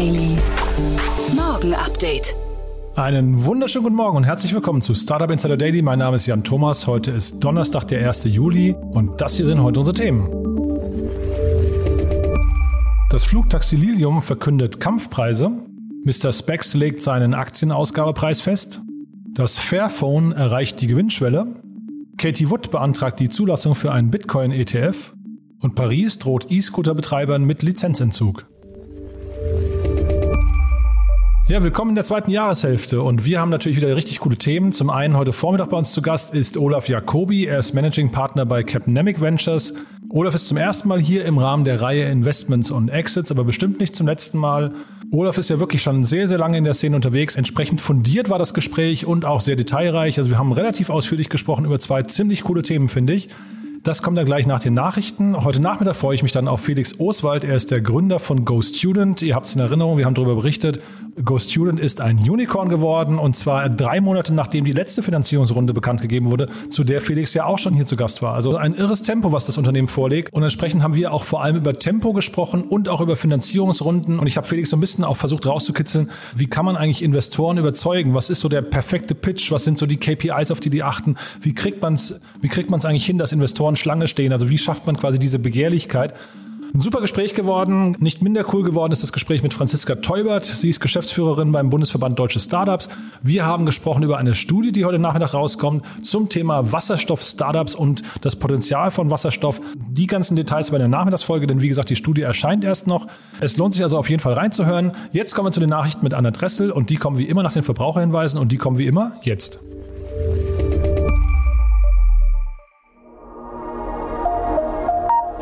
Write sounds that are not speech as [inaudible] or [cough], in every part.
Daily. Morgen Update. Einen wunderschönen guten Morgen und herzlich willkommen zu Startup Insider Daily. Mein Name ist Jan Thomas. Heute ist Donnerstag, der 1. Juli und das hier sind heute unsere Themen. Das Flugtaxi Lilium verkündet Kampfpreise. Mr. Spex legt seinen Aktienausgabepreis fest. Das Fairphone erreicht die Gewinnschwelle. Katie Wood beantragt die Zulassung für einen Bitcoin-ETF. Und Paris droht E-Scooter-Betreibern mit Lizenzentzug. Ja, willkommen in der zweiten Jahreshälfte und wir haben natürlich wieder richtig coole Themen. Zum einen heute Vormittag bei uns zu Gast ist Olaf Jacobi. Er ist Managing Partner bei Capnemic Ventures. Olaf ist zum ersten Mal hier im Rahmen der Reihe Investments und Exits, aber bestimmt nicht zum letzten Mal. Olaf ist ja wirklich schon sehr, sehr lange in der Szene unterwegs. Entsprechend fundiert war das Gespräch und auch sehr detailreich. Also wir haben relativ ausführlich gesprochen über zwei ziemlich coole Themen, finde ich. Das kommt dann gleich nach den Nachrichten. Heute Nachmittag freue ich mich dann auf Felix Oswald. Er ist der Gründer von GoStudent. Ihr habt es in Erinnerung, wir haben darüber berichtet. GoStudent ist ein Unicorn geworden und zwar drei Monate nachdem die letzte Finanzierungsrunde bekannt gegeben wurde, zu der Felix ja auch schon hier zu Gast war. Also ein irres Tempo, was das Unternehmen vorlegt. Und entsprechend haben wir auch vor allem über Tempo gesprochen und auch über Finanzierungsrunden. Und ich habe Felix so ein bisschen auch versucht rauszukitzeln, wie kann man eigentlich Investoren überzeugen? Was ist so der perfekte Pitch? Was sind so die KPIs, auf die die achten? Wie kriegt man es wie kriegt man es eigentlich hin, dass Investoren Investoren Schlange stehen. Also wie schafft man quasi diese Begehrlichkeit? Ein super Gespräch geworden. Nicht minder cool geworden ist das Gespräch mit Franziska Teubert. Sie ist Geschäftsführerin beim Bundesverband Deutsche Startups. Wir haben gesprochen über eine Studie, die heute Nachmittag rauskommt, zum Thema Wasserstoff-Startups und das Potenzial von Wasserstoff. Die ganzen Details bei der Nachmittagsfolge, denn wie gesagt, die Studie erscheint erst noch. Es lohnt sich also auf jeden Fall reinzuhören. Jetzt kommen wir zu den Nachrichten mit Anna Dressel und die kommen wie immer nach den Verbraucherhinweisen und die kommen wie immer jetzt.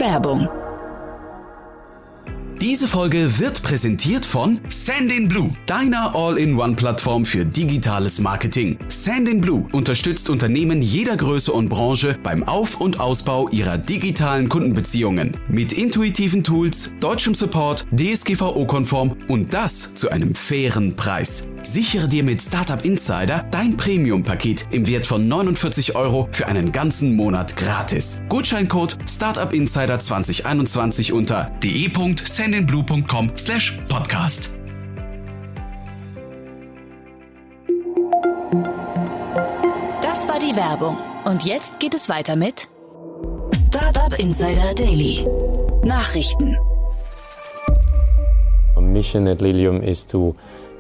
Werbung. Diese Folge wird präsentiert von Sandinblue, deiner All-in-One-Plattform für digitales Marketing. Sandinblue unterstützt Unternehmen jeder Größe und Branche beim Auf- und Ausbau ihrer digitalen Kundenbeziehungen. Mit intuitiven Tools, deutschem Support, DSGVO-konform und das zu einem fairen Preis. Sichere dir mit Startup Insider dein Premium-Paket im Wert von 49 Euro für einen ganzen Monat gratis. Gutscheincode Startup Insider 2021 unter de.sendinblue.com slash podcast. Das war die Werbung. Und jetzt geht es weiter mit Startup Insider Daily. Nachrichten. Our mission at Lilium is to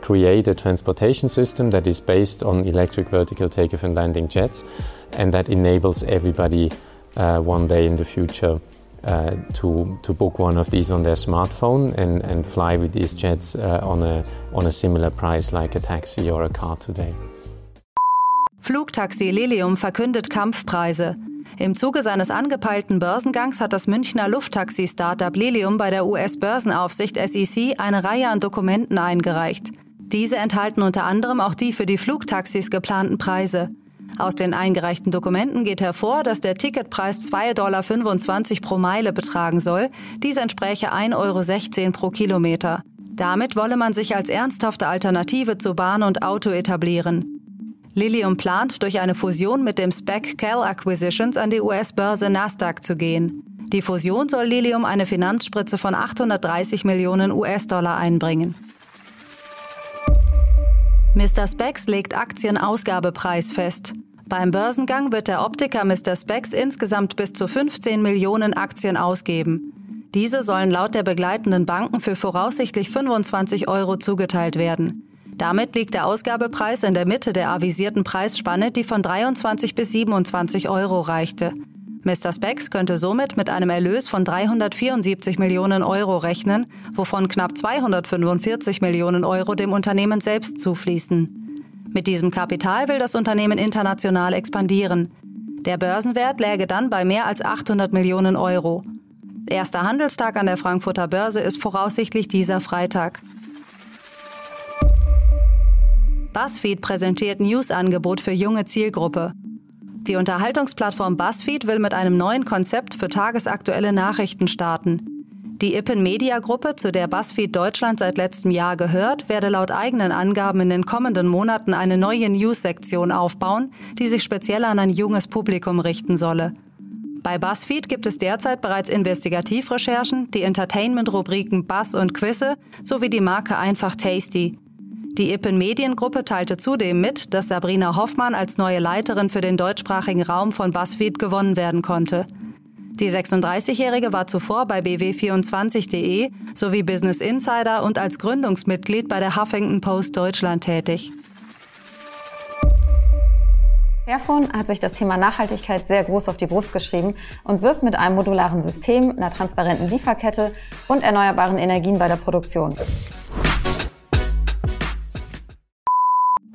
create a transportation system that is based on electric vertical takeoff and landing jets and that enables everybody uh, one day in the future uh, to, to book one of these on their smartphone and, and fly with these jets uh, on, a, on a similar price like a taxi or a car today. Flugtaxi Lilium verkündet Kampfpreise. Im Zuge seines angepeilten Börsengangs hat das Münchner Lufttaxi-Startup Lilium bei der US-Börsenaufsicht SEC eine Reihe an Dokumenten eingereicht. Diese enthalten unter anderem auch die für die Flugtaxis geplanten Preise. Aus den eingereichten Dokumenten geht hervor, dass der Ticketpreis 2,25 Dollar pro Meile betragen soll. Dies entspräche 1,16 Euro pro Kilometer. Damit wolle man sich als ernsthafte Alternative zu Bahn und Auto etablieren. Lilium plant, durch eine Fusion mit dem SPAC Cal Acquisitions an die US-Börse Nasdaq zu gehen. Die Fusion soll Lilium eine Finanzspritze von 830 Millionen US-Dollar einbringen. Mr. Spex legt Aktienausgabepreis fest. Beim Börsengang wird der Optiker Mr. Spex insgesamt bis zu 15 Millionen Aktien ausgeben. Diese sollen laut der begleitenden Banken für voraussichtlich 25 Euro zugeteilt werden. Damit liegt der Ausgabepreis in der Mitte der avisierten Preisspanne, die von 23 bis 27 Euro reichte. Mr. Spex könnte somit mit einem Erlös von 374 Millionen Euro rechnen, wovon knapp 245 Millionen Euro dem Unternehmen selbst zufließen. Mit diesem Kapital will das Unternehmen international expandieren. Der Börsenwert läge dann bei mehr als 800 Millionen Euro. Erster Handelstag an der Frankfurter Börse ist voraussichtlich dieser Freitag. BuzzFeed präsentiert News-Angebot für junge Zielgruppe. Die Unterhaltungsplattform BuzzFeed will mit einem neuen Konzept für tagesaktuelle Nachrichten starten. Die Ippen Media Gruppe, zu der BuzzFeed Deutschland seit letztem Jahr gehört, werde laut eigenen Angaben in den kommenden Monaten eine neue News-Sektion aufbauen, die sich speziell an ein junges Publikum richten solle. Bei BuzzFeed gibt es derzeit bereits Investigativrecherchen, die Entertainment-Rubriken Buzz und Quizze sowie die Marke Einfach Tasty. Die Ippen Mediengruppe teilte zudem mit, dass Sabrina Hoffmann als neue Leiterin für den deutschsprachigen Raum von BuzzFeed gewonnen werden konnte. Die 36-Jährige war zuvor bei bw24.de sowie Business Insider und als Gründungsmitglied bei der Huffington Post Deutschland tätig. Fairphone hat sich das Thema Nachhaltigkeit sehr groß auf die Brust geschrieben und wirbt mit einem modularen System, einer transparenten Lieferkette und erneuerbaren Energien bei der Produktion.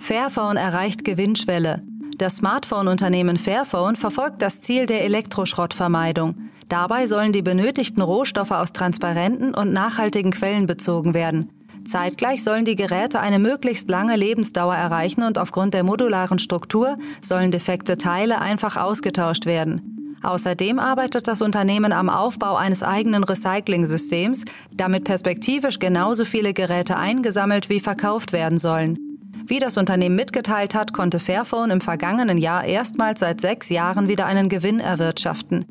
Fairphone erreicht Gewinnschwelle. Das Smartphone-Unternehmen Fairphone verfolgt das Ziel der Elektroschrottvermeidung. Dabei sollen die benötigten Rohstoffe aus transparenten und nachhaltigen Quellen bezogen werden. Zeitgleich sollen die Geräte eine möglichst lange Lebensdauer erreichen und aufgrund der modularen Struktur sollen defekte Teile einfach ausgetauscht werden. Außerdem arbeitet das Unternehmen am Aufbau eines eigenen Recycling-Systems, damit perspektivisch genauso viele Geräte eingesammelt wie verkauft werden sollen. Wie das Unternehmen mitgeteilt hat, konnte Fairphone im vergangenen Jahr erstmals seit sechs Jahren wieder einen Gewinn erwirtschaften.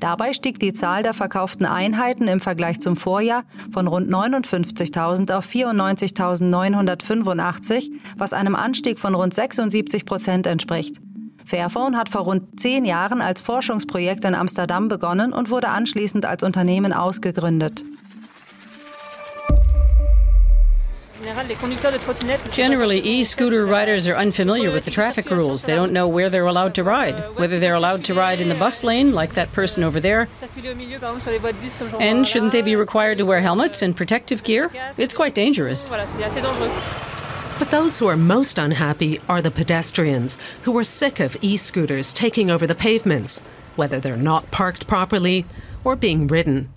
Dabei stieg die Zahl der verkauften Einheiten im Vergleich zum Vorjahr von rund 59.000 auf 94.985, was einem Anstieg von rund 76 Prozent entspricht. Fairphone hat vor rund zehn Jahren als Forschungsprojekt in Amsterdam begonnen und wurde anschließend als Unternehmen ausgegründet. Generally, e-scooter riders are unfamiliar with the traffic rules. They don't know where they're allowed to ride, whether they're allowed to ride in the bus lane, like that person over there, and shouldn't they be required to wear helmets and protective gear? It's quite dangerous. But those who are most unhappy are the pedestrians, who are sick of e scooters taking over the pavements, whether they're not parked properly or being ridden.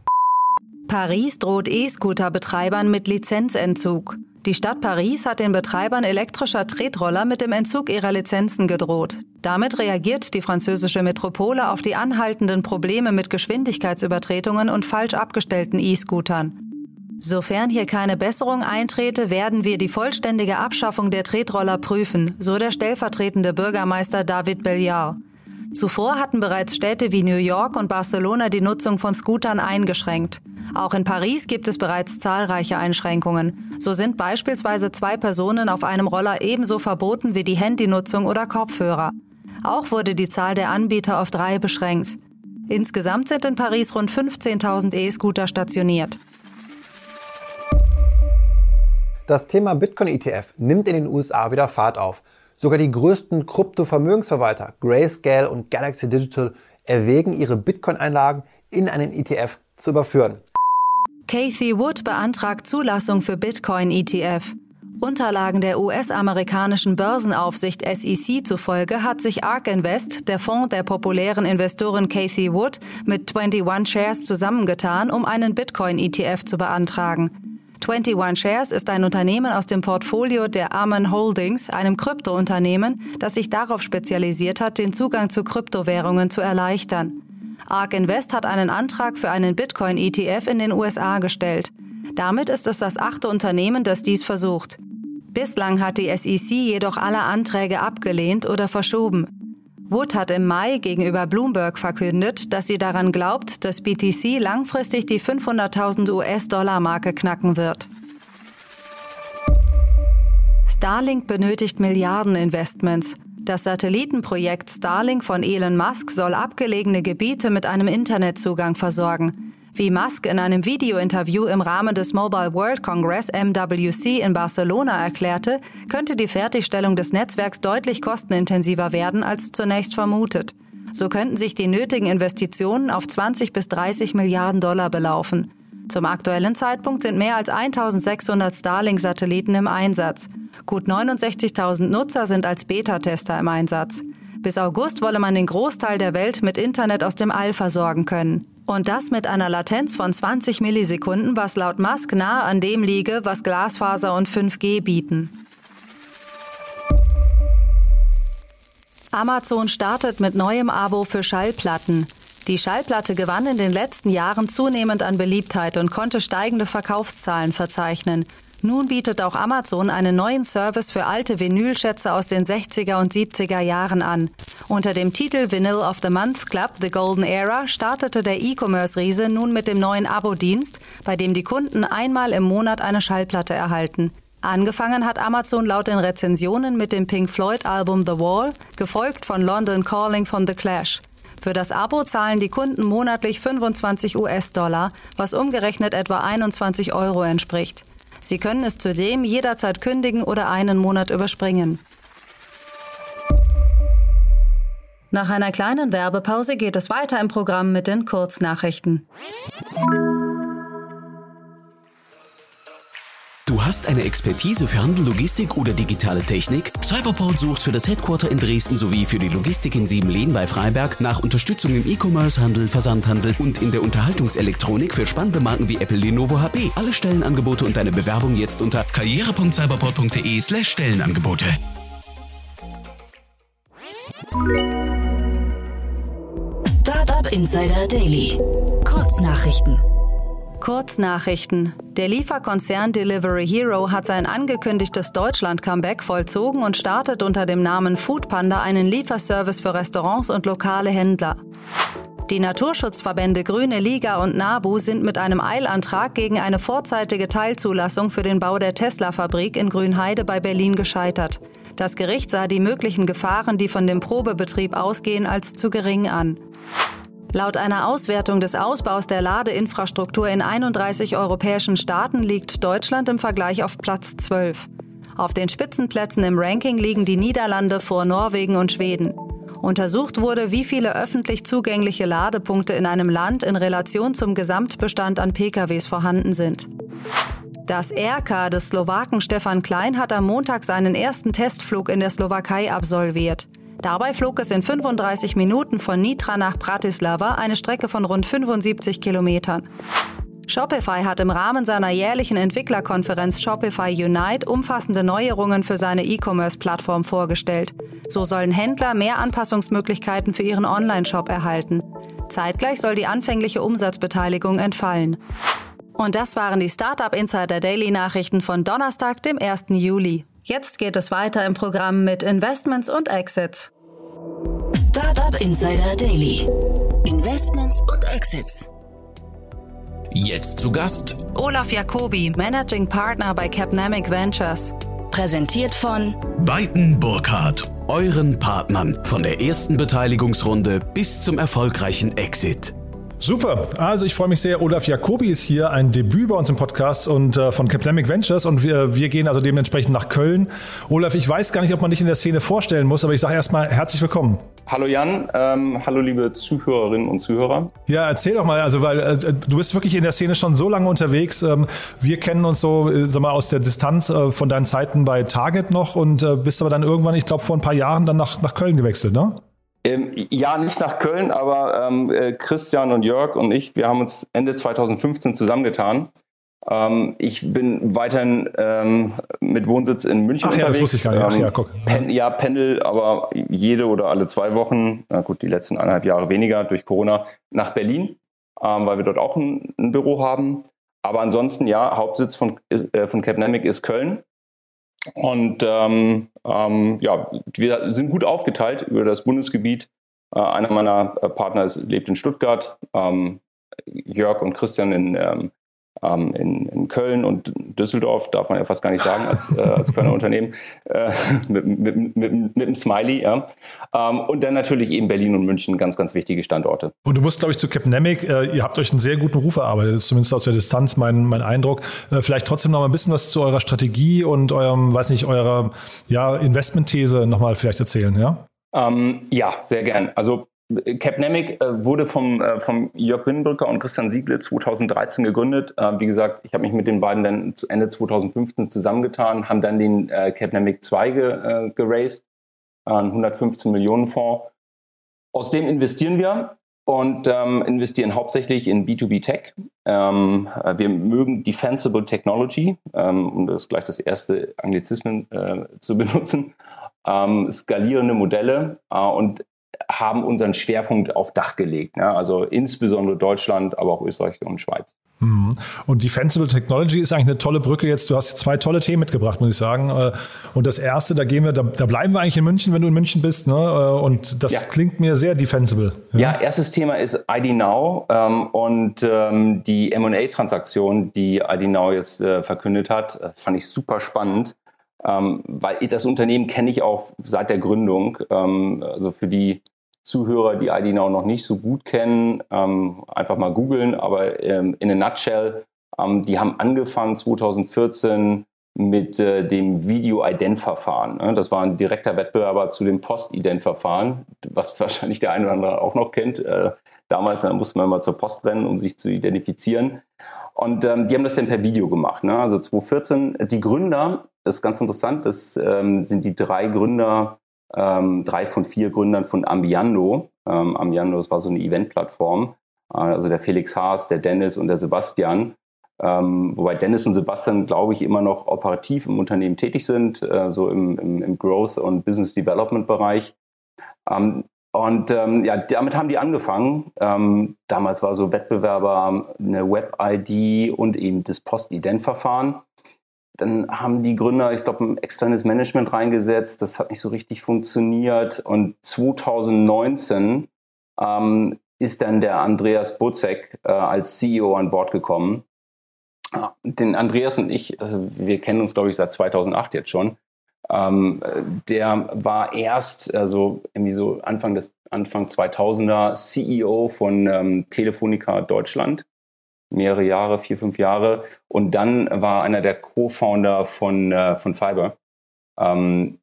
Paris droht E-Scooter-Betreibern mit Lizenzentzug. Die Stadt Paris hat den Betreibern elektrischer Tretroller mit dem Entzug ihrer Lizenzen gedroht. Damit reagiert die französische Metropole auf die anhaltenden Probleme mit Geschwindigkeitsübertretungen und falsch abgestellten E-Scootern. Sofern hier keine Besserung eintrete, werden wir die vollständige Abschaffung der Tretroller prüfen, so der stellvertretende Bürgermeister David Belliard. Zuvor hatten bereits Städte wie New York und Barcelona die Nutzung von Scootern eingeschränkt. Auch in Paris gibt es bereits zahlreiche Einschränkungen. So sind beispielsweise zwei Personen auf einem Roller ebenso verboten wie die Handynutzung oder Kopfhörer. Auch wurde die Zahl der Anbieter auf drei beschränkt. Insgesamt sind in Paris rund 15.000 E-Scooter stationiert. Das Thema Bitcoin-ETF nimmt in den USA wieder Fahrt auf. Sogar die größten Krypto-Vermögensverwalter, Grayscale und Galaxy Digital, erwägen, ihre Bitcoin-Einlagen in einen ETF zu überführen. Kathy Wood beantragt Zulassung für Bitcoin-ETF. Unterlagen der US-amerikanischen Börsenaufsicht SEC zufolge hat sich ARK Invest, der Fonds der populären Investorin Casey Wood, mit 21 Shares zusammengetan, um einen Bitcoin-ETF zu beantragen. 21 Shares ist ein Unternehmen aus dem Portfolio der Amen Holdings, einem Kryptounternehmen, das sich darauf spezialisiert hat, den Zugang zu Kryptowährungen zu erleichtern. ARK Invest hat einen Antrag für einen Bitcoin-ETF in den USA gestellt. Damit ist es das achte Unternehmen, das dies versucht. Bislang hat die SEC jedoch alle Anträge abgelehnt oder verschoben. Wood hat im Mai gegenüber Bloomberg verkündet, dass sie daran glaubt, dass BTC langfristig die 500.000 US-Dollar-Marke knacken wird. Starlink benötigt Milliardeninvestments. Das Satellitenprojekt Starlink von Elon Musk soll abgelegene Gebiete mit einem Internetzugang versorgen. Wie Musk in einem Videointerview im Rahmen des Mobile World Congress MWC in Barcelona erklärte, könnte die Fertigstellung des Netzwerks deutlich kostenintensiver werden als zunächst vermutet. So könnten sich die nötigen Investitionen auf 20 bis 30 Milliarden Dollar belaufen. Zum aktuellen Zeitpunkt sind mehr als 1600 Starlink-Satelliten im Einsatz. Gut 69.000 Nutzer sind als Beta-Tester im Einsatz. Bis August wolle man den Großteil der Welt mit Internet aus dem All versorgen können. Und das mit einer Latenz von 20 Millisekunden, was laut Musk nahe an dem liege, was Glasfaser und 5G bieten. Amazon startet mit neuem Abo für Schallplatten. Die Schallplatte gewann in den letzten Jahren zunehmend an Beliebtheit und konnte steigende Verkaufszahlen verzeichnen. Nun bietet auch Amazon einen neuen Service für alte Vinylschätze aus den 60er und 70er Jahren an. Unter dem Titel Vinyl of the Month Club The Golden Era startete der E-Commerce-Riese nun mit dem neuen Abo-Dienst, bei dem die Kunden einmal im Monat eine Schallplatte erhalten. Angefangen hat Amazon laut den Rezensionen mit dem Pink Floyd-Album The Wall, gefolgt von London Calling von The Clash. Für das Abo zahlen die Kunden monatlich 25 US-Dollar, was umgerechnet etwa 21 Euro entspricht. Sie können es zudem jederzeit kündigen oder einen Monat überspringen. Nach einer kleinen Werbepause geht es weiter im Programm mit den Kurznachrichten. Hast eine Expertise für Handel, Logistik oder digitale Technik? Cyberport sucht für das Headquarter in Dresden sowie für die Logistik in Siebenlehn bei Freiberg nach Unterstützung im E-Commerce, Handel, Versandhandel und in der Unterhaltungselektronik für spannende Marken wie Apple, Lenovo, HP. Alle Stellenangebote und deine Bewerbung jetzt unter karriere.cyberport.de/slash Stellenangebote. Startup Insider Daily. Kurznachrichten. Kurznachrichten. Der Lieferkonzern Delivery Hero hat sein angekündigtes Deutschland-Comeback vollzogen und startet unter dem Namen Foodpanda einen Lieferservice für Restaurants und lokale Händler. Die Naturschutzverbände Grüne Liga und NABU sind mit einem Eilantrag gegen eine vorzeitige Teilzulassung für den Bau der Tesla-Fabrik in Grünheide bei Berlin gescheitert. Das Gericht sah die möglichen Gefahren, die von dem Probebetrieb ausgehen, als zu gering an. Laut einer Auswertung des Ausbaus der Ladeinfrastruktur in 31 europäischen Staaten liegt Deutschland im Vergleich auf Platz 12. Auf den Spitzenplätzen im Ranking liegen die Niederlande vor Norwegen und Schweden. Untersucht wurde, wie viele öffentlich zugängliche Ladepunkte in einem Land in Relation zum Gesamtbestand an PKWs vorhanden sind. Das RK des Slowaken Stefan Klein hat am Montag seinen ersten Testflug in der Slowakei absolviert. Dabei flog es in 35 Minuten von Nitra nach Bratislava, eine Strecke von rund 75 Kilometern. Shopify hat im Rahmen seiner jährlichen Entwicklerkonferenz Shopify Unite umfassende Neuerungen für seine E-Commerce-Plattform vorgestellt. So sollen Händler mehr Anpassungsmöglichkeiten für ihren Online-Shop erhalten. Zeitgleich soll die anfängliche Umsatzbeteiligung entfallen. Und das waren die Startup Insider Daily Nachrichten von Donnerstag, dem 1. Juli. Jetzt geht es weiter im Programm mit Investments und Exits. Startup Insider Daily. Investments und Exits. Jetzt zu Gast Olaf Jacobi, Managing Partner bei Capnamic Ventures. Präsentiert von Beiten Burkhardt, euren Partnern von der ersten Beteiligungsrunde bis zum erfolgreichen Exit. Super. Also ich freue mich sehr. Olaf Jacobi ist hier, ein Debüt bei uns im Podcast und äh, von Capnamic Ventures und wir, wir gehen also dementsprechend nach Köln. Olaf, ich weiß gar nicht, ob man dich in der Szene vorstellen muss, aber ich sage erstmal herzlich willkommen. Hallo Jan, ähm, hallo liebe Zuhörerinnen und Zuhörer. Ja, erzähl doch mal, also weil äh, du bist wirklich in der Szene schon so lange unterwegs. Ähm, wir kennen uns so, äh, sag mal, aus der Distanz äh, von deinen Zeiten bei Target noch und äh, bist aber dann irgendwann, ich glaube, vor ein paar Jahren dann nach, nach Köln gewechselt, ne? Ähm, ja, nicht nach Köln, aber ähm, äh, Christian und Jörg und ich, wir haben uns Ende 2015 zusammengetan. Ähm, ich bin weiterhin ähm, mit Wohnsitz in München Ach ja, unterwegs. das wusste ich gar nicht. Ach Ähm, ja, guck. Pen, ja, pendel, aber jede oder alle zwei Wochen, na gut, die letzten eineinhalb Jahre weniger durch Corona, nach Berlin, ähm, weil wir dort auch ein, ein Büro haben. Aber ansonsten, ja, Hauptsitz von, äh, von Capnamic ist Köln. Und ähm, ähm, ja, wir sind gut aufgeteilt über das Bundesgebiet. Äh, einer meiner äh, Partner lebt in Stuttgart, ähm, Jörg und Christian in, ähm, in, in Köln und Düsseldorf, darf man ja fast gar nicht sagen als, äh, als Kölner [laughs] Unternehmen, äh, mit, mit, mit, mit einem Smiley. Ja. Ähm, und dann natürlich eben Berlin und München, ganz, ganz wichtige Standorte. Und du musst, glaube ich, zu Capnamic, äh, ihr habt euch einen sehr guten Ruf erarbeitet, das ist zumindest aus der Distanz mein, mein Eindruck. Äh, vielleicht trotzdem noch mal ein bisschen was zu eurer Strategie und eurem, weiß nicht, eurer ja, Investmentthese nochmal vielleicht erzählen, ja? Ähm, ja, sehr gern. Also Capnamic äh, wurde vom, äh, vom Jörg Binnenbrücker und Christian Siegle 2013 gegründet. Äh, wie gesagt, ich habe mich mit den beiden dann zu Ende 2015 zusammengetan, haben dann den äh, Capnamic 2 ge, äh, geraced, äh, einen 115 Millionen Fonds. Aus dem investieren wir und ähm, investieren hauptsächlich in B2B Tech. Ähm, äh, wir mögen Defensible Technology, ähm, um das gleich das erste Anglizismen äh, zu [laughs] benutzen, ähm, skalierende Modelle und haben unseren Schwerpunkt auf Dach gelegt. Ne? Also insbesondere Deutschland, aber auch Österreich und Schweiz. Mhm. Und Defensible Technology ist eigentlich eine tolle Brücke jetzt. Du hast zwei tolle Themen mitgebracht, muss ich sagen. Äh, und das erste, da gehen wir, da, da bleiben wir eigentlich in München, wenn du in München bist. Ne? Äh, und das ja. klingt mir sehr defensible. Ja, ja erstes Thema ist ID Now ähm, und ähm, die M&A-Transaktion, die ID Now jetzt äh, verkündet hat, äh, fand ich super spannend. Ähm, weil das Unternehmen kenne ich auch seit der Gründung. Ähm, also für die Zuhörer, die ID Now noch nicht so gut kennen, ähm, einfach mal googeln. Aber ähm, in a nutshell, ähm, die haben angefangen 2014 mit äh, dem Video-Ident-Verfahren. Ne? Das war ein direkter Wettbewerber zu dem Post-Ident-Verfahren, was [laughs] wahrscheinlich der eine oder andere auch noch kennt. Äh, damals da musste man mal zur Post rennen, um sich zu identifizieren. Und ähm, die haben das dann per Video gemacht. Ne? Also 2014, die Gründer, das ist ganz interessant, das ähm, sind die drei Gründer ähm, drei von vier Gründern von Ambiando. Ähm, Ambiando, das war so eine Eventplattform. Äh, also der Felix Haas, der Dennis und der Sebastian. Ähm, wobei Dennis und Sebastian, glaube ich, immer noch operativ im Unternehmen tätig sind, äh, so im, im, im, Growth- und Business Development-Bereich. Ähm, und ähm, ja, damit haben die angefangen. Ähm, damals war so Wettbewerber eine Web-ID und eben das Post-Ident-Verfahren. Dann haben die Gründer, ich glaube, ein externes Management reingesetzt. Das hat nicht so richtig funktioniert. Und 2019 ähm, ist dann der Andreas Bozek äh, als CEO an Bord gekommen. Den Andreas und ich, also wir kennen uns, glaube ich, seit 2008 jetzt schon. Ähm, der war erst, also irgendwie so Anfang des Anfang 2000er CEO von ähm, Telefonica Deutschland mehrere Jahre, vier, fünf Jahre. Und dann war einer der Co-Founder von, äh, von Fiber. Ähm,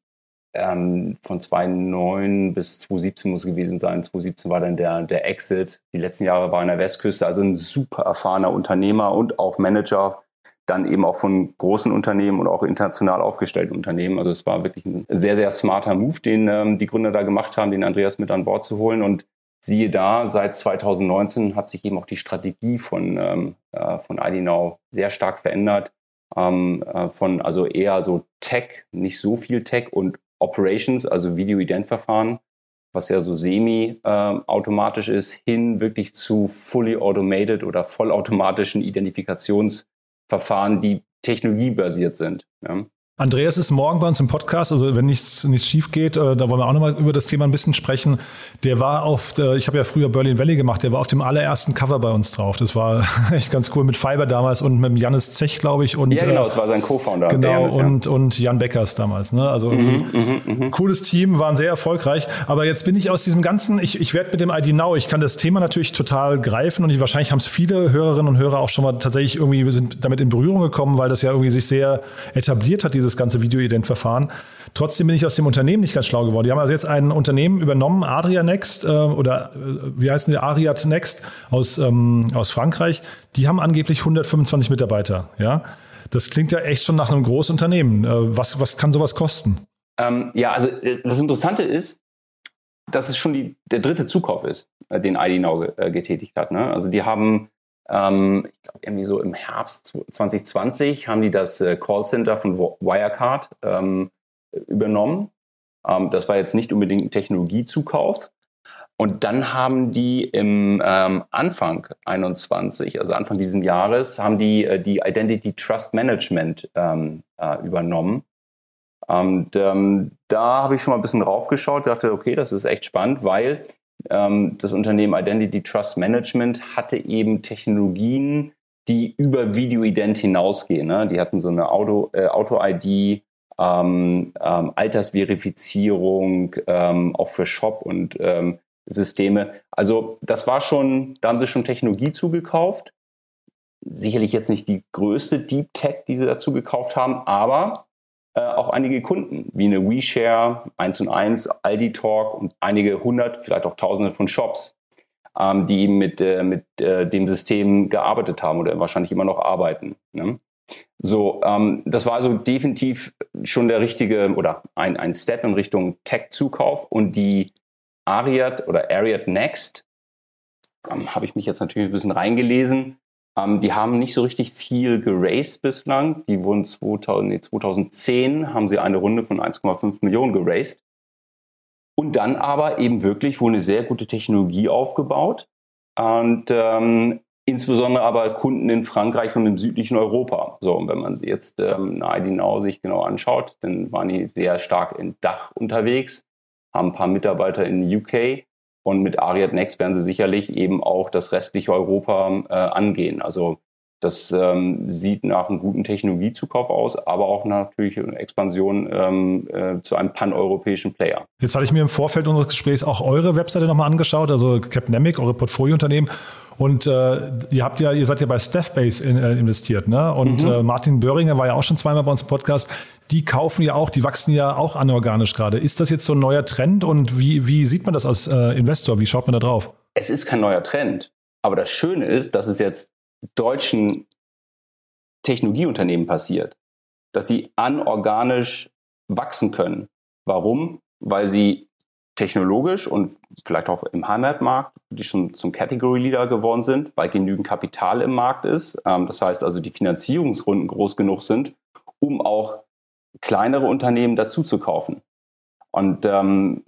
ähm, von 2009 bis 2017 muss es gewesen sein. 2017 war dann der, der Exit. Die letzten Jahre war er an der Westküste, also ein super erfahrener Unternehmer und auch Manager, dann eben auch von großen Unternehmen und auch international aufgestellten Unternehmen. Also es war wirklich ein sehr, sehr smarter Move, den ähm, die Gründer da gemacht haben, den Andreas mit an Bord zu holen. Und siehe da, seit 2019 hat sich eben auch die Strategie von, ähm, äh, von IDNOW sehr stark verändert. Ähm, äh, von also eher so Tech, nicht so viel Tech und Operations, also Video-Ident-Verfahren, was ja so semi-automatisch äh, ist, hin wirklich zu fully automated oder vollautomatischen Identifikationsverfahren, die technologiebasiert sind. Ja. Andreas ist morgen bei uns im Podcast, also wenn nichts, nichts schief geht, äh, da wollen wir auch nochmal über das Thema ein bisschen sprechen. Der war auf, äh, ich habe ja früher Berlin Valley gemacht, der war auf dem allerersten Cover bei uns drauf. Das war [laughs] echt ganz cool mit Fiber damals und mit Janis Zech, glaube ich. Und, ja, genau, es war sein Co-Founder. Genau, Janis, und, ja. und Jan Beckers damals. Ne? Also mhm, mhm, mhm, cooles Team, waren sehr erfolgreich. Aber jetzt bin ich aus diesem ganzen, ich, ich werde mit dem ID Now, ich kann das Thema natürlich total greifen und wahrscheinlich haben es viele Hörerinnen und Hörer auch schon mal tatsächlich irgendwie sind damit in Berührung gekommen, weil das ja irgendwie sich sehr etabliert hat, dieses dieses ganze Videoident-Verfahren. Trotzdem bin ich aus dem Unternehmen nicht ganz schlau geworden. Die haben also jetzt ein Unternehmen übernommen, Adria Next, äh, oder äh, wie heißen die, Ariat Next aus, ähm, aus Frankreich. Die haben angeblich 125 Mitarbeiter. Ja, das klingt ja echt schon nach einem großen Unternehmen. Äh, was, was kann sowas kosten? Ähm, ja, also äh, das Interessante ist, dass es schon die, der dritte Zukauf ist, äh, den ID Now äh, getätigt hat. Ne? Also die haben ähm, ich glaube, irgendwie so im Herbst 2020 haben die das äh, Callcenter von Wirecard ähm, übernommen. Ähm, das war jetzt nicht unbedingt ein Technologiezukauf. Und dann haben die im ähm, Anfang 21, also Anfang dieses Jahres, haben die äh, die Identity Trust Management ähm, äh, übernommen. Und ähm, da habe ich schon mal ein bisschen raufgeschaut, dachte, okay, das ist echt spannend, weil das Unternehmen Identity Trust Management hatte eben Technologien, die über Video-Ident hinausgehen. Ne? Die hatten so eine Auto-ID, Auto ähm, ähm, Altersverifizierung, ähm, auch für Shop und ähm, Systeme. Also das war schon, da haben sie schon Technologie zugekauft. Sicherlich jetzt nicht die größte Deep Tech, die sie dazu gekauft haben, aber äh, auch einige Kunden, wie eine WeShare, 1 und 1, Aldi Talk und einige hundert, vielleicht auch tausende von Shops, ähm, die mit, äh, mit äh, dem System gearbeitet haben oder wahrscheinlich immer noch arbeiten. Ne? So, ähm, das war also definitiv schon der richtige oder ein, ein Step in Richtung Tech-Zukauf und die Ariat oder Ariat Next ähm, habe ich mich jetzt natürlich ein bisschen reingelesen. Ähm, die haben nicht so richtig viel geraced bislang. Die wurden 2000, nee, 2010 haben sie eine Runde von 1,5 Millionen geraced. Und dann aber eben wirklich wohl eine sehr gute Technologie aufgebaut und ähm, insbesondere aber Kunden in Frankreich und im südlichen Europa. So, und wenn man jetzt ähm, Now sich genau anschaut, dann waren die sehr stark in Dach unterwegs, haben ein paar Mitarbeiter in UK und mit Ariad Next werden sie sicherlich eben auch das restliche Europa äh, angehen. Also das ähm, sieht nach einem guten Technologiezukauf aus, aber auch natürlich eine Expansion ähm, äh, zu einem paneuropäischen Player. Jetzt hatte ich mir im Vorfeld unseres Gesprächs auch eure Webseite nochmal angeschaut, also Capnemic, eure Portfoliounternehmen. Und äh, ihr habt ja, ihr seid ja bei Staffbase in, äh, investiert, ne? Und mhm. äh, Martin Böhringer war ja auch schon zweimal bei uns im Podcast. Die kaufen ja auch, die wachsen ja auch anorganisch gerade. Ist das jetzt so ein neuer Trend und wie, wie sieht man das als äh, Investor? Wie schaut man da drauf? Es ist kein neuer Trend. Aber das Schöne ist, dass es jetzt deutschen Technologieunternehmen passiert, dass sie anorganisch wachsen können. Warum? Weil sie technologisch und vielleicht auch im Heimatmarkt, die schon zum Category Leader geworden sind, weil genügend Kapital im Markt ist. Ähm, das heißt also, die Finanzierungsrunden groß genug sind, um auch kleinere Unternehmen dazu zu kaufen. Und ähm,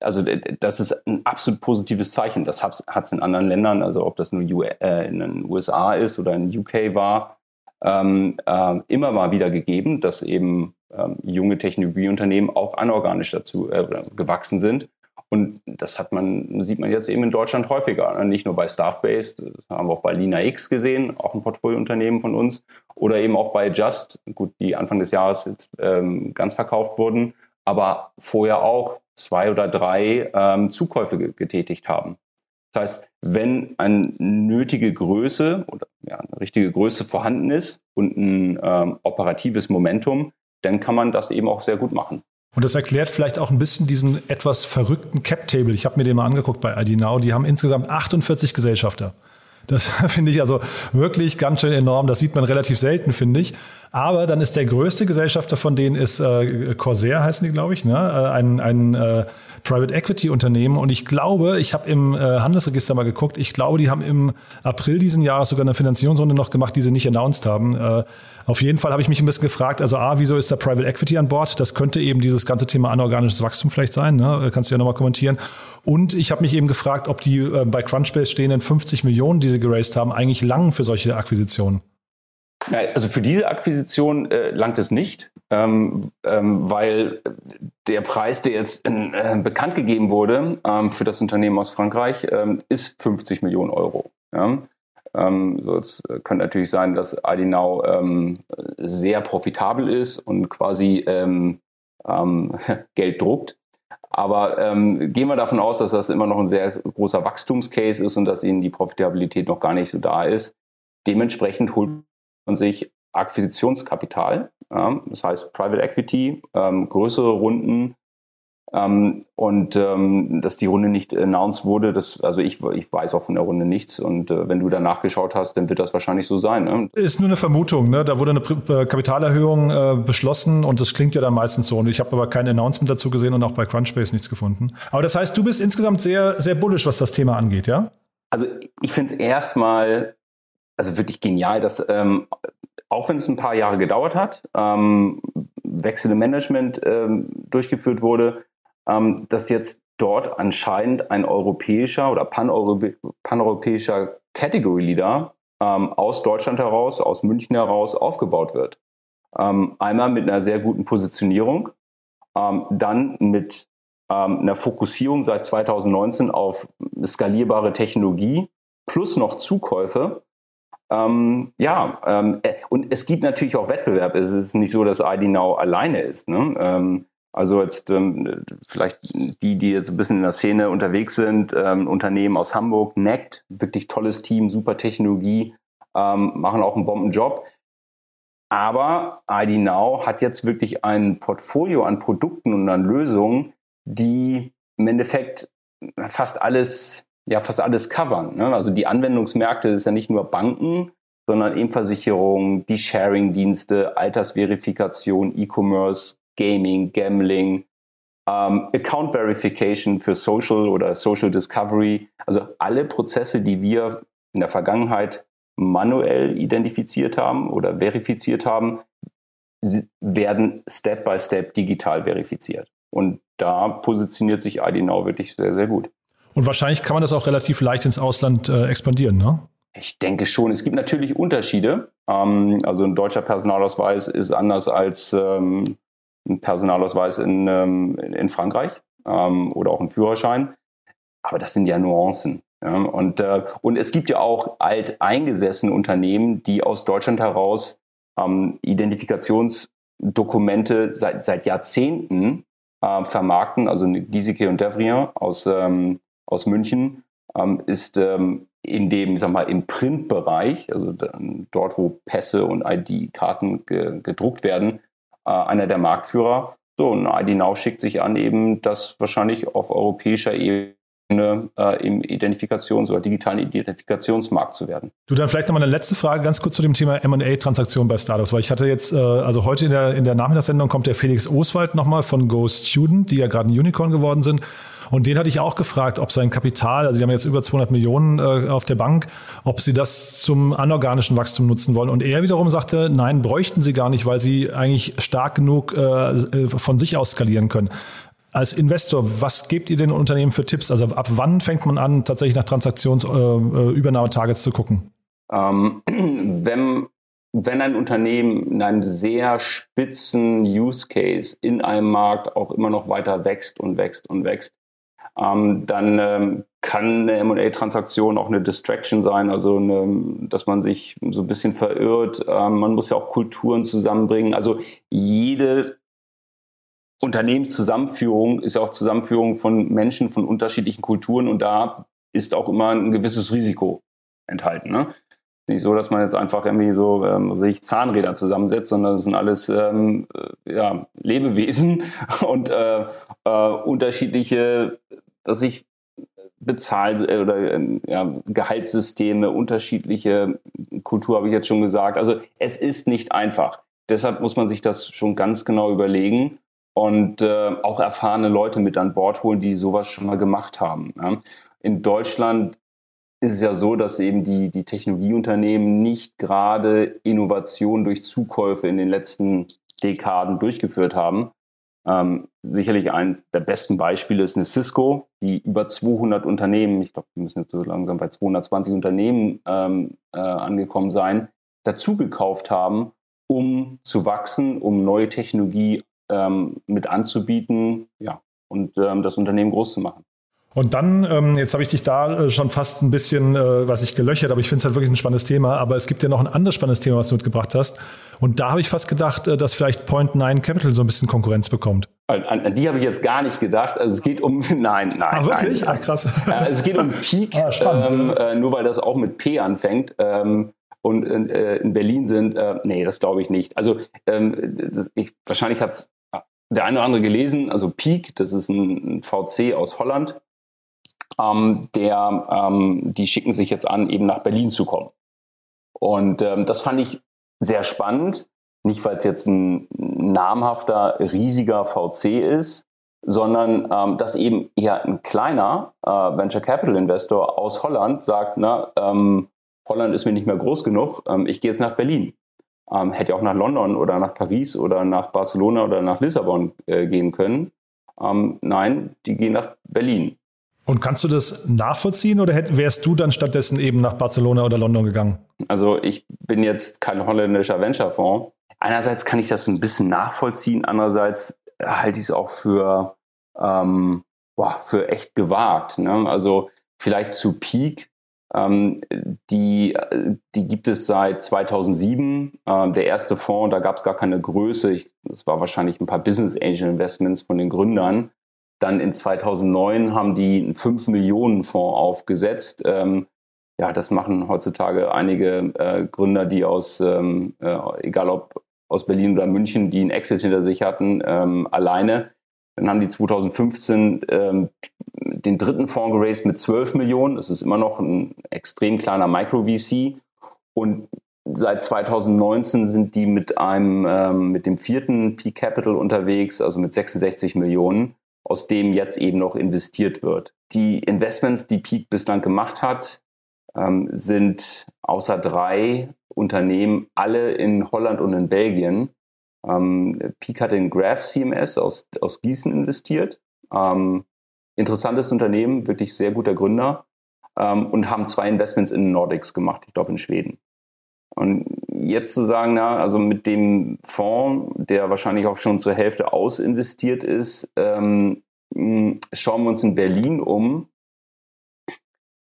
also das ist ein absolut positives Zeichen. Das hat es in anderen Ländern, also ob das nur äh, in den USA ist oder in UK war, ähm, äh, immer mal wieder gegeben, dass eben ähm, junge Technologieunternehmen auch anorganisch dazu äh, gewachsen sind. Und das hat man, sieht man jetzt eben in Deutschland häufiger. Ne? Nicht nur bei Staffbase, das haben wir auch bei Lina X gesehen, auch ein Portfoliounternehmen von uns, oder eben auch bei Just, gut, die Anfang des Jahres jetzt ähm, ganz verkauft wurden, aber vorher auch zwei oder drei ähm, Zukäufe getätigt haben. Das heißt, wenn eine nötige Größe oder ja, eine richtige Größe vorhanden ist und ein ähm, operatives Momentum, dann kann man das eben auch sehr gut machen. Und das erklärt vielleicht auch ein bisschen diesen etwas verrückten Cap-Table. Ich habe mir den mal angeguckt bei ID Now. Die haben insgesamt 48 Gesellschafter. Das [laughs] finde ich also wirklich ganz schön enorm. Das sieht man relativ selten, finde ich. Aber dann ist der größte Gesellschafter von denen ist äh, Corsair, heißen die, glaube ich, ne? Äh, ein, ein äh, Private Equity Unternehmen. Und ich glaube, ich habe im äh, Handelsregister mal geguckt, ich glaube, die haben im April diesen Jahres sogar eine Finanzierungsrunde noch gemacht, die sie nicht announced haben. Äh, auf jeden Fall habe ich mich ein bisschen gefragt, also A, wieso ist da Private Equity an Bord? Das könnte eben dieses ganze Thema anorganisches Wachstum vielleicht sein. Ne? Kannst du ja nochmal kommentieren. Und ich habe mich eben gefragt, ob die äh, bei Crunchbase stehenden 50 Millionen, die sie geraced haben, eigentlich lang für solche Akquisitionen. Also für diese Akquisition äh, langt es nicht, ähm, ähm, weil der Preis, der jetzt in, äh, bekannt gegeben wurde ähm, für das Unternehmen aus Frankreich, ähm, ist 50 Millionen Euro. Ja? Ähm, so, es könnte natürlich sein, dass Adinau ähm, sehr profitabel ist und quasi [laughs] Geld druckt. Aber ähm, gehen wir davon aus, dass das immer noch ein sehr großer Wachstumscase ist und dass ihnen die Profitabilität noch gar nicht so da ist. Dementsprechend holt man sich Akquisitionskapital, ja, das heißt Private Equity, ähm, größere Runden, ähm, und ähm, dass die Runde nicht announced wurde, das, also ich, ich weiß auch von der Runde nichts. Und äh, wenn du danach geschaut hast, dann wird das wahrscheinlich so sein. Ne? Ist nur eine Vermutung. Ne? Da wurde eine äh, Kapitalerhöhung äh, beschlossen und das klingt ja dann meistens so. Und ich habe aber kein Announcement dazu gesehen und auch bei Crunchbase nichts gefunden. Aber das heißt, du bist insgesamt sehr, sehr bullish, was das Thema angeht, ja? Also ich finde es erstmal, also wirklich genial, dass ähm, auch wenn es ein paar Jahre gedauert hat, ähm, Wechsel im Management ähm, durchgeführt wurde, ähm, dass jetzt dort anscheinend ein europäischer oder paneuropä paneuropäischer Category Leader ähm, aus Deutschland heraus, aus München heraus aufgebaut wird. Ähm, einmal mit einer sehr guten Positionierung, ähm, dann mit einer Fokussierung seit 2019 auf skalierbare Technologie plus noch Zukäufe. Ähm, ja, ähm, äh, und es gibt natürlich auch Wettbewerb. Es ist nicht so, dass ID alleine ist. Ne? Ähm, also jetzt ähm, vielleicht die, die jetzt ein bisschen in der Szene unterwegs sind, ähm, Unternehmen aus Hamburg, NECT, wirklich tolles Team, super Technologie, ähm, machen auch einen Bombenjob. Aber ID hat jetzt wirklich ein Portfolio an Produkten und an Lösungen, die im Endeffekt fast alles, ja, fast alles covern. Ne? Also die Anwendungsmärkte ist ja nicht nur Banken, sondern eben Versicherungen, die Sharing-Dienste, Altersverifikation, E-Commerce, Gaming, Gambling, ähm, Account Verification für Social oder Social Discovery. Also alle Prozesse, die wir in der Vergangenheit manuell identifiziert haben oder verifiziert haben, werden Step by Step digital verifiziert. Und da positioniert sich ID Now wirklich sehr, sehr gut. Und wahrscheinlich kann man das auch relativ leicht ins Ausland äh, expandieren, ne? Ich denke schon. Es gibt natürlich Unterschiede. Ähm, also ein deutscher Personalausweis ist anders als ähm, ein Personalausweis in, ähm, in Frankreich ähm, oder auch ein Führerschein. Aber das sind ja Nuancen. Ja? Und, äh, und es gibt ja auch alteingesessene Unternehmen, die aus Deutschland heraus ähm, Identifikationsdokumente seit, seit Jahrzehnten äh, vermarkten. Also Giesecke und Devrien aus, ähm, aus München ähm, ist ähm, in dem, sag mal, im Printbereich, also dort, wo Pässe und ID-Karten ge gedruckt werden, äh, einer der Marktführer. So, und ID Now schickt sich an, eben das wahrscheinlich auf europäischer Ebene äh, im Identifikations- oder digitalen Identifikationsmarkt zu werden. Du, dann vielleicht nochmal eine letzte Frage ganz kurz zu dem Thema M&A-Transaktion bei Startups, weil ich hatte jetzt, äh, also heute in der, in der Nachmittagssendung kommt der Felix Oswald nochmal von Go Student, die ja gerade ein Unicorn geworden sind. Und den hatte ich auch gefragt, ob sein Kapital, also sie haben jetzt über 200 Millionen äh, auf der Bank, ob sie das zum anorganischen Wachstum nutzen wollen. Und er wiederum sagte, nein, bräuchten sie gar nicht, weil sie eigentlich stark genug äh, von sich aus skalieren können. Als Investor, was gebt ihr den Unternehmen für Tipps? Also ab wann fängt man an, tatsächlich nach Transaktionsübernahmetargets äh, zu gucken? Ähm, [clears throat] wenn, wenn ein Unternehmen in einem sehr spitzen Use Case in einem Markt auch immer noch weiter wächst und wächst und wächst, ähm, dann ähm, kann eine M&A-Transaktion auch eine Distraction sein, also eine, dass man sich so ein bisschen verirrt. Ähm, man muss ja auch Kulturen zusammenbringen. Also jede Unternehmenszusammenführung ist ja auch Zusammenführung von Menschen von unterschiedlichen Kulturen und da ist auch immer ein gewisses Risiko enthalten. Ne? Nicht so, dass man jetzt einfach irgendwie so ähm, sich Zahnräder zusammensetzt, sondern es sind alles ähm, äh, ja, Lebewesen [laughs] und äh, äh, unterschiedliche, dass ich Bezahl- äh, oder ähm, ja, Gehaltssysteme, unterschiedliche Kultur habe ich jetzt schon gesagt. Also es ist nicht einfach. Deshalb muss man sich das schon ganz genau überlegen und äh, auch erfahrene Leute mit an Bord holen, die sowas schon mal gemacht haben. Ja. In Deutschland ist es ja so, dass eben die, die Technologieunternehmen nicht gerade Innovation durch Zukäufe in den letzten Dekaden durchgeführt haben. Ähm, sicherlich eines der besten Beispiele ist eine Cisco, die über 200 Unternehmen, ich glaube, wir müssen jetzt so langsam bei 220 Unternehmen ähm, äh, angekommen sein, dazugekauft haben, um zu wachsen, um neue Technologie ähm, mit anzubieten ja, und ähm, das Unternehmen groß zu machen. Und dann, ähm, jetzt habe ich dich da äh, schon fast ein bisschen, äh, was ich gelöchert, aber ich finde es halt wirklich ein spannendes Thema. Aber es gibt ja noch ein anderes spannendes Thema, was du mitgebracht hast. Und da habe ich fast gedacht, äh, dass vielleicht Point 9 Capital so ein bisschen Konkurrenz bekommt. An, an die habe ich jetzt gar nicht gedacht. Also es geht um, [laughs] nein, nein. Ah, wirklich? Nein. Ah, krass. Äh, es geht um Peak, ah, ähm, äh, nur weil das auch mit P anfängt. Ähm, und äh, in Berlin sind, äh, nee, das glaube ich nicht. Also ähm, das, ich, wahrscheinlich hat es der eine oder andere gelesen, also Peak, das ist ein, ein VC aus Holland, ähm, der, ähm, die schicken sich jetzt an, eben nach Berlin zu kommen. Und ähm, das fand ich sehr spannend, nicht weil es jetzt ein namhafter, riesiger VC ist, sondern ähm, dass eben eher ein kleiner äh, Venture Capital Investor aus Holland sagt, na, ähm, Holland ist mir nicht mehr groß genug, ähm, ich gehe jetzt nach Berlin. Ähm, hätte auch nach London oder nach Paris oder nach Barcelona oder nach Lissabon äh, gehen können. Ähm, nein, die gehen nach Berlin. Und kannst du das nachvollziehen oder hätt, wärst du dann stattdessen eben nach Barcelona oder London gegangen? Also ich bin jetzt kein holländischer Venture-Fonds. Einerseits kann ich das ein bisschen nachvollziehen, andererseits halte ich es auch für, ähm, boah, für echt gewagt. Ne? Also vielleicht zu Peak ähm, die, die gibt es seit 2007. Ähm, der erste Fonds, da gab es gar keine Größe. Es war wahrscheinlich ein paar Business Angel Investments von den Gründern. Dann in 2009 haben die einen 5 Millionen Fonds aufgesetzt. Ähm, ja, das machen heutzutage einige äh, Gründer, die aus, ähm, äh, egal ob aus Berlin oder München, die einen Exit hinter sich hatten, ähm, alleine. Dann haben die 2015 ähm, den dritten Fonds geraced mit 12 Millionen. Das ist immer noch ein extrem kleiner Micro-VC. Und seit 2019 sind die mit einem, ähm, mit dem vierten P-Capital unterwegs, also mit 66 Millionen, aus dem jetzt eben noch investiert wird. Die Investments, die Peak bislang gemacht hat, ähm, sind außer drei Unternehmen alle in Holland und in Belgien. Ähm, Peak hat in Graph CMS aus, aus Gießen investiert. Ähm, interessantes Unternehmen, wirklich sehr guter Gründer ähm, und haben zwei Investments in Nordics gemacht, ich glaube in Schweden. Und jetzt zu sagen, na, also mit dem Fonds, der wahrscheinlich auch schon zur Hälfte ausinvestiert ist, ähm, schauen wir uns in Berlin um.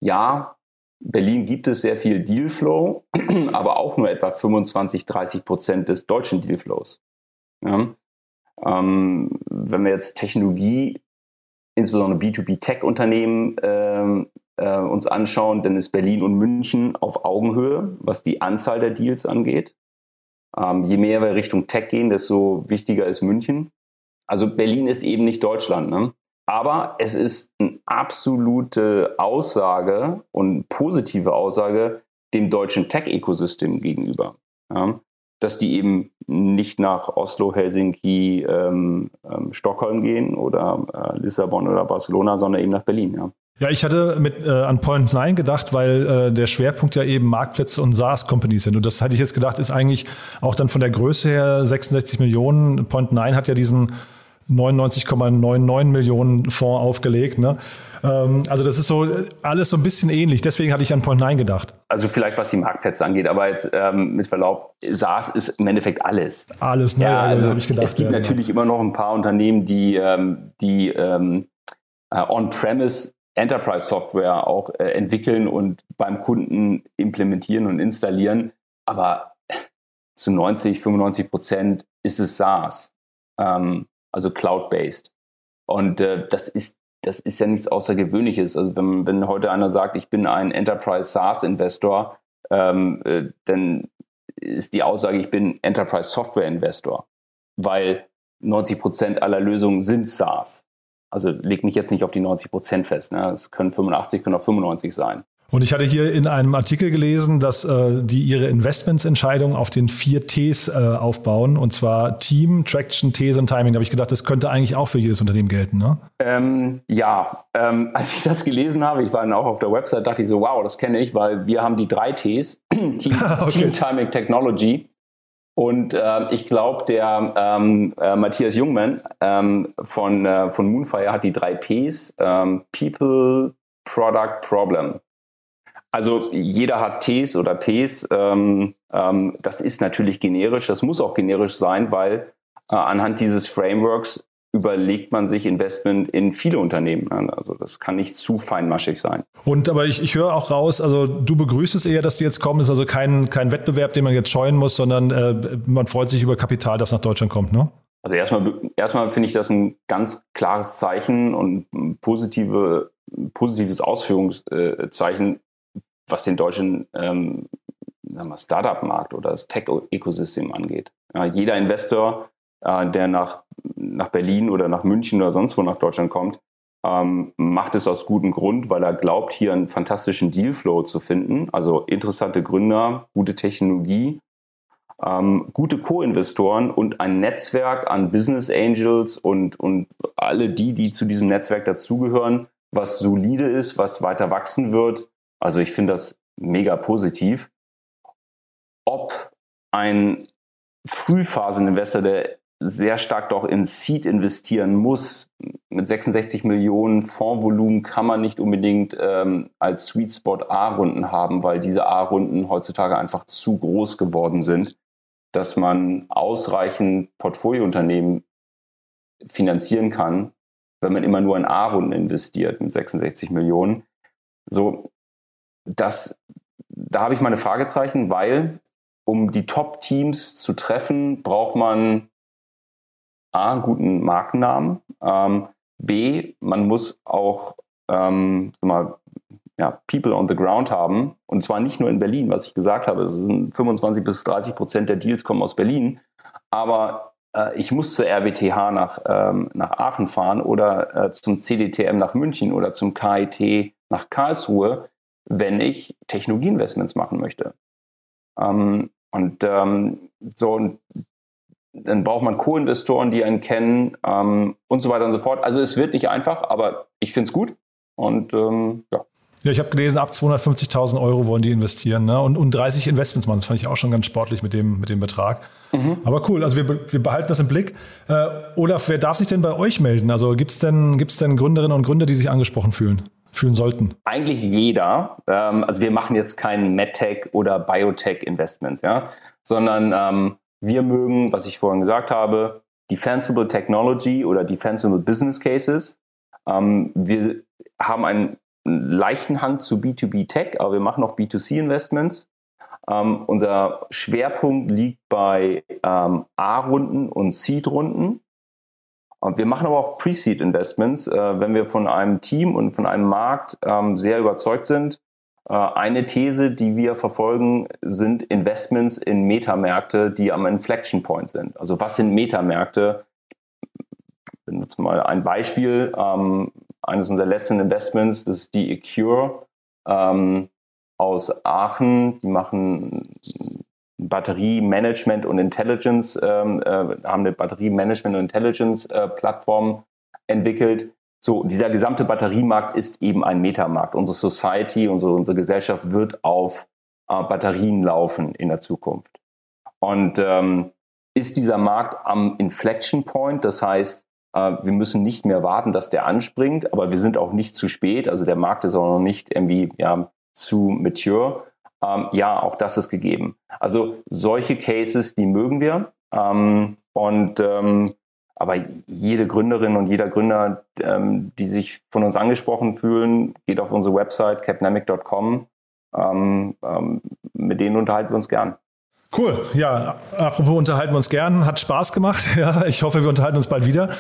Ja, Berlin gibt es sehr viel Dealflow, [clears throat] aber auch nur etwa 25, 30 Prozent des deutschen Dealflows. Ja? Ähm, wenn wir jetzt Technologie, insbesondere B2B-Tech-Unternehmen ähm, äh, uns anschauen, dann ist Berlin und München auf Augenhöhe, was die Anzahl der Deals angeht. Ähm, je mehr wir Richtung Tech gehen, desto wichtiger ist München. Also Berlin ist eben nicht Deutschland. Ne? Aber es ist eine absolute Aussage und positive Aussage dem deutschen Tech-Ökosystem gegenüber. Ja? Dass die eben nicht nach Oslo, Helsinki, ähm, ähm, Stockholm gehen oder äh, Lissabon oder Barcelona, sondern eben nach Berlin. Ja. Ja, ich hatte mit äh, an Point 9 gedacht, weil äh, der Schwerpunkt ja eben Marktplätze und SaaS-Companies sind. Und das hatte ich jetzt gedacht, ist eigentlich auch dann von der Größe her 66 Millionen. Point 9 hat ja diesen 99,99 Millionen Fonds aufgelegt. Ne? Ähm, also das ist so alles so ein bisschen ähnlich. Deswegen hatte ich an Point 9 gedacht. Also vielleicht was die Marktplätze angeht, aber jetzt ähm, mit Verlaub, SaaS ist im Endeffekt alles. Alles, ne? Ja, also, also ich gedacht, es gibt ja, natürlich genau. immer noch ein paar Unternehmen, die, ähm, die ähm, äh, on-premise Enterprise Software auch äh, entwickeln und beim Kunden implementieren und installieren. Aber zu 90, 95 Prozent ist es SaaS. Ähm, also cloud-based. Und äh, das ist das ist ja nichts Außergewöhnliches. Also wenn, wenn heute einer sagt, ich bin ein Enterprise SaaS Investor, ähm, äh, dann ist die Aussage, ich bin Enterprise Software Investor, weil 90 Prozent aller Lösungen sind SaaS. Also leg mich jetzt nicht auf die 90 Prozent fest. Ne? Es können 85, können auch 95 sein. Und ich hatte hier in einem Artikel gelesen, dass äh, die ihre Investmentsentscheidungen auf den vier Ts äh, aufbauen, und zwar Team, Traction, These und Timing. Da habe ich gedacht, das könnte eigentlich auch für jedes Unternehmen gelten, ne? Ähm, ja, ähm, [laughs] als ich das gelesen habe, ich war dann auch auf der Website, dachte ich so, wow, das kenne ich, weil wir haben die drei Ts, [clears throat] Team, [laughs] okay. Team Timing, Technology. Und äh, ich glaube, der ähm, äh, Matthias Jungmann ähm, von, äh, von Moonfire hat die drei Ps, ähm, People, Product, Problem. Also jeder hat Ts oder Ps. Ähm, ähm, das ist natürlich generisch. Das muss auch generisch sein, weil äh, anhand dieses Frameworks überlegt man sich Investment in viele Unternehmen. Also das kann nicht zu feinmaschig sein. Und aber ich, ich höre auch raus, also du begrüßt es eher, dass die jetzt kommen. Das ist also kein, kein Wettbewerb, den man jetzt scheuen muss, sondern äh, man freut sich über Kapital, das nach Deutschland kommt, ne? Also erstmal, erstmal finde ich das ein ganz klares Zeichen und ein positive, positives Ausführungszeichen was den deutschen ähm, Startup-Markt oder das Tech-Ökosystem angeht. Ja, jeder Investor, äh, der nach, nach Berlin oder nach München oder sonst wo nach Deutschland kommt, ähm, macht es aus gutem Grund, weil er glaubt, hier einen fantastischen Dealflow zu finden. Also interessante Gründer, gute Technologie, ähm, gute Co-Investoren und ein Netzwerk an Business Angels und, und alle die, die zu diesem Netzwerk dazugehören, was solide ist, was weiter wachsen wird also ich finde das mega positiv. Ob ein Frühphaseninvestor, der sehr stark doch in Seed investieren muss, mit 66 Millionen Fondsvolumen kann man nicht unbedingt ähm, als Sweet Spot A-Runden haben, weil diese A-Runden heutzutage einfach zu groß geworden sind, dass man ausreichend Portfoliounternehmen finanzieren kann, wenn man immer nur in A-Runden investiert mit 66 Millionen. So, das, da habe ich meine Fragezeichen, weil um die Top-Teams zu treffen, braucht man A, einen guten Markennamen, ähm, B, man muss auch ähm, mal, ja, People on the ground haben. Und zwar nicht nur in Berlin, was ich gesagt habe. Es sind 25 bis 30 Prozent der Deals kommen aus Berlin. Aber äh, ich muss zur RWTH nach, ähm, nach Aachen fahren oder äh, zum CDTM nach München oder zum KIT nach Karlsruhe wenn ich Technologieinvestments machen möchte. Ähm, und ähm, so, und dann braucht man Co-Investoren, die einen kennen ähm, und so weiter und so fort. Also es wird nicht einfach, aber ich finde es gut und ähm, ja. Ja, ich habe gelesen, ab 250.000 Euro wollen die investieren ne? und, und 30 Investments machen. Das fand ich auch schon ganz sportlich mit dem, mit dem Betrag. Mhm. Aber cool, also wir, wir behalten das im Blick. Äh, Olaf, wer darf sich denn bei euch melden? Also gibt es denn, gibt's denn Gründerinnen und Gründer, die sich angesprochen fühlen? Fühlen sollten? Eigentlich jeder. Ähm, also wir machen jetzt kein MedTech oder Biotech-Investments, ja, sondern ähm, wir mögen, was ich vorhin gesagt habe, Defensible Technology oder Defensible Business Cases. Ähm, wir haben einen leichten Hang zu B2B Tech, aber wir machen auch B2C Investments. Ähm, unser Schwerpunkt liegt bei ähm, A-Runden und Seed-Runden. Wir machen aber auch Pre-Seed Investments, äh, wenn wir von einem Team und von einem Markt ähm, sehr überzeugt sind. Äh, eine These, die wir verfolgen, sind Investments in Metamärkte, die am Inflection Point sind. Also was sind Metamärkte? Ich benutze mal ein Beispiel. Ähm, eines unserer letzten Investments, das ist die Ecure ähm, aus Aachen. Die machen Batteriemanagement und Intelligence, ähm, äh, haben eine Batteriemanagement und Intelligence äh, entwickelt. So, dieser gesamte Batteriemarkt ist eben ein Metamarkt. Unsere Society, unsere, unsere Gesellschaft wird auf äh, Batterien laufen in der Zukunft. Und ähm, ist dieser Markt am Inflection Point, das heißt, äh, wir müssen nicht mehr warten, dass der anspringt, aber wir sind auch nicht zu spät. Also der Markt ist auch noch nicht irgendwie ja, zu mature. Ähm, ja, auch das ist gegeben. Also solche Cases, die mögen wir. Ähm, und ähm, aber jede Gründerin und jeder Gründer, ähm, die sich von uns angesprochen fühlen, geht auf unsere Website capnamic.com. Ähm, ähm, mit denen unterhalten wir uns gern. Cool. Ja, apropos unterhalten wir uns gern. Hat Spaß gemacht. [laughs] Ja, ich hoffe, wir unterhalten uns bald wieder.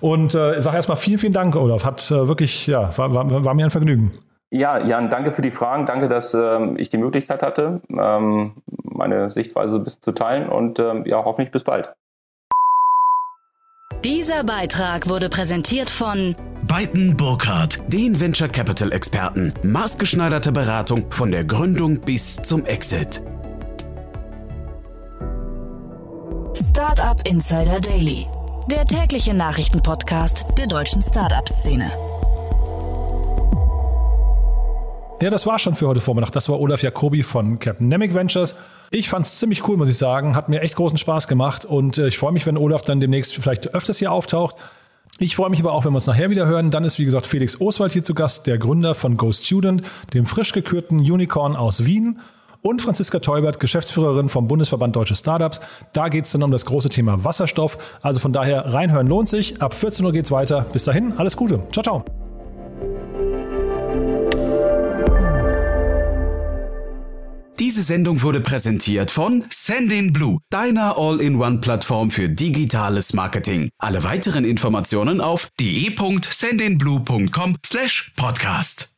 Und äh, sage erstmal vielen, vielen Dank, Olaf. Hat äh, wirklich, ja, war, war, war mir ein Vergnügen. Ja, Jan, danke für die Fragen. Danke, dass ähm, ich die Möglichkeit hatte, ähm, meine Sichtweise ein bisschen zu teilen und ähm, ja, hoffentlich bis bald. Dieser Beitrag wurde präsentiert von Beiten Burkhardt, den Venture Capital Experten. Maßgeschneiderte Beratung von der Gründung bis zum Exit. Startup Insider Daily, der tägliche Nachrichtenpodcast der deutschen Startup-Szene. Ja, das war schon für heute Vormittag. Das war Olaf Jacobi von Capnemic Ventures. Ich fand es ziemlich cool, muss ich sagen. Hat mir echt großen Spaß gemacht und äh, ich freue mich, wenn Olaf dann demnächst vielleicht öfters hier auftaucht. Ich freue mich aber auch, wenn wir uns nachher wieder hören. Dann ist, wie gesagt, Felix Oswald hier zu Gast, der Gründer von Go Student, dem frisch gekürten Unicorn aus Wien. Und Franziska Teubert, Geschäftsführerin vom Bundesverband Deutsche Startups. Da geht es dann um das große Thema Wasserstoff. Also von daher reinhören lohnt sich. Ab 14 Uhr geht's weiter. Bis dahin, alles Gute. Ciao, ciao. Diese Sendung wurde präsentiert von Sendin Blue, deiner All-in-One-Plattform für digitales Marketing. Alle weiteren Informationen auf de.sendinblue.com/podcast.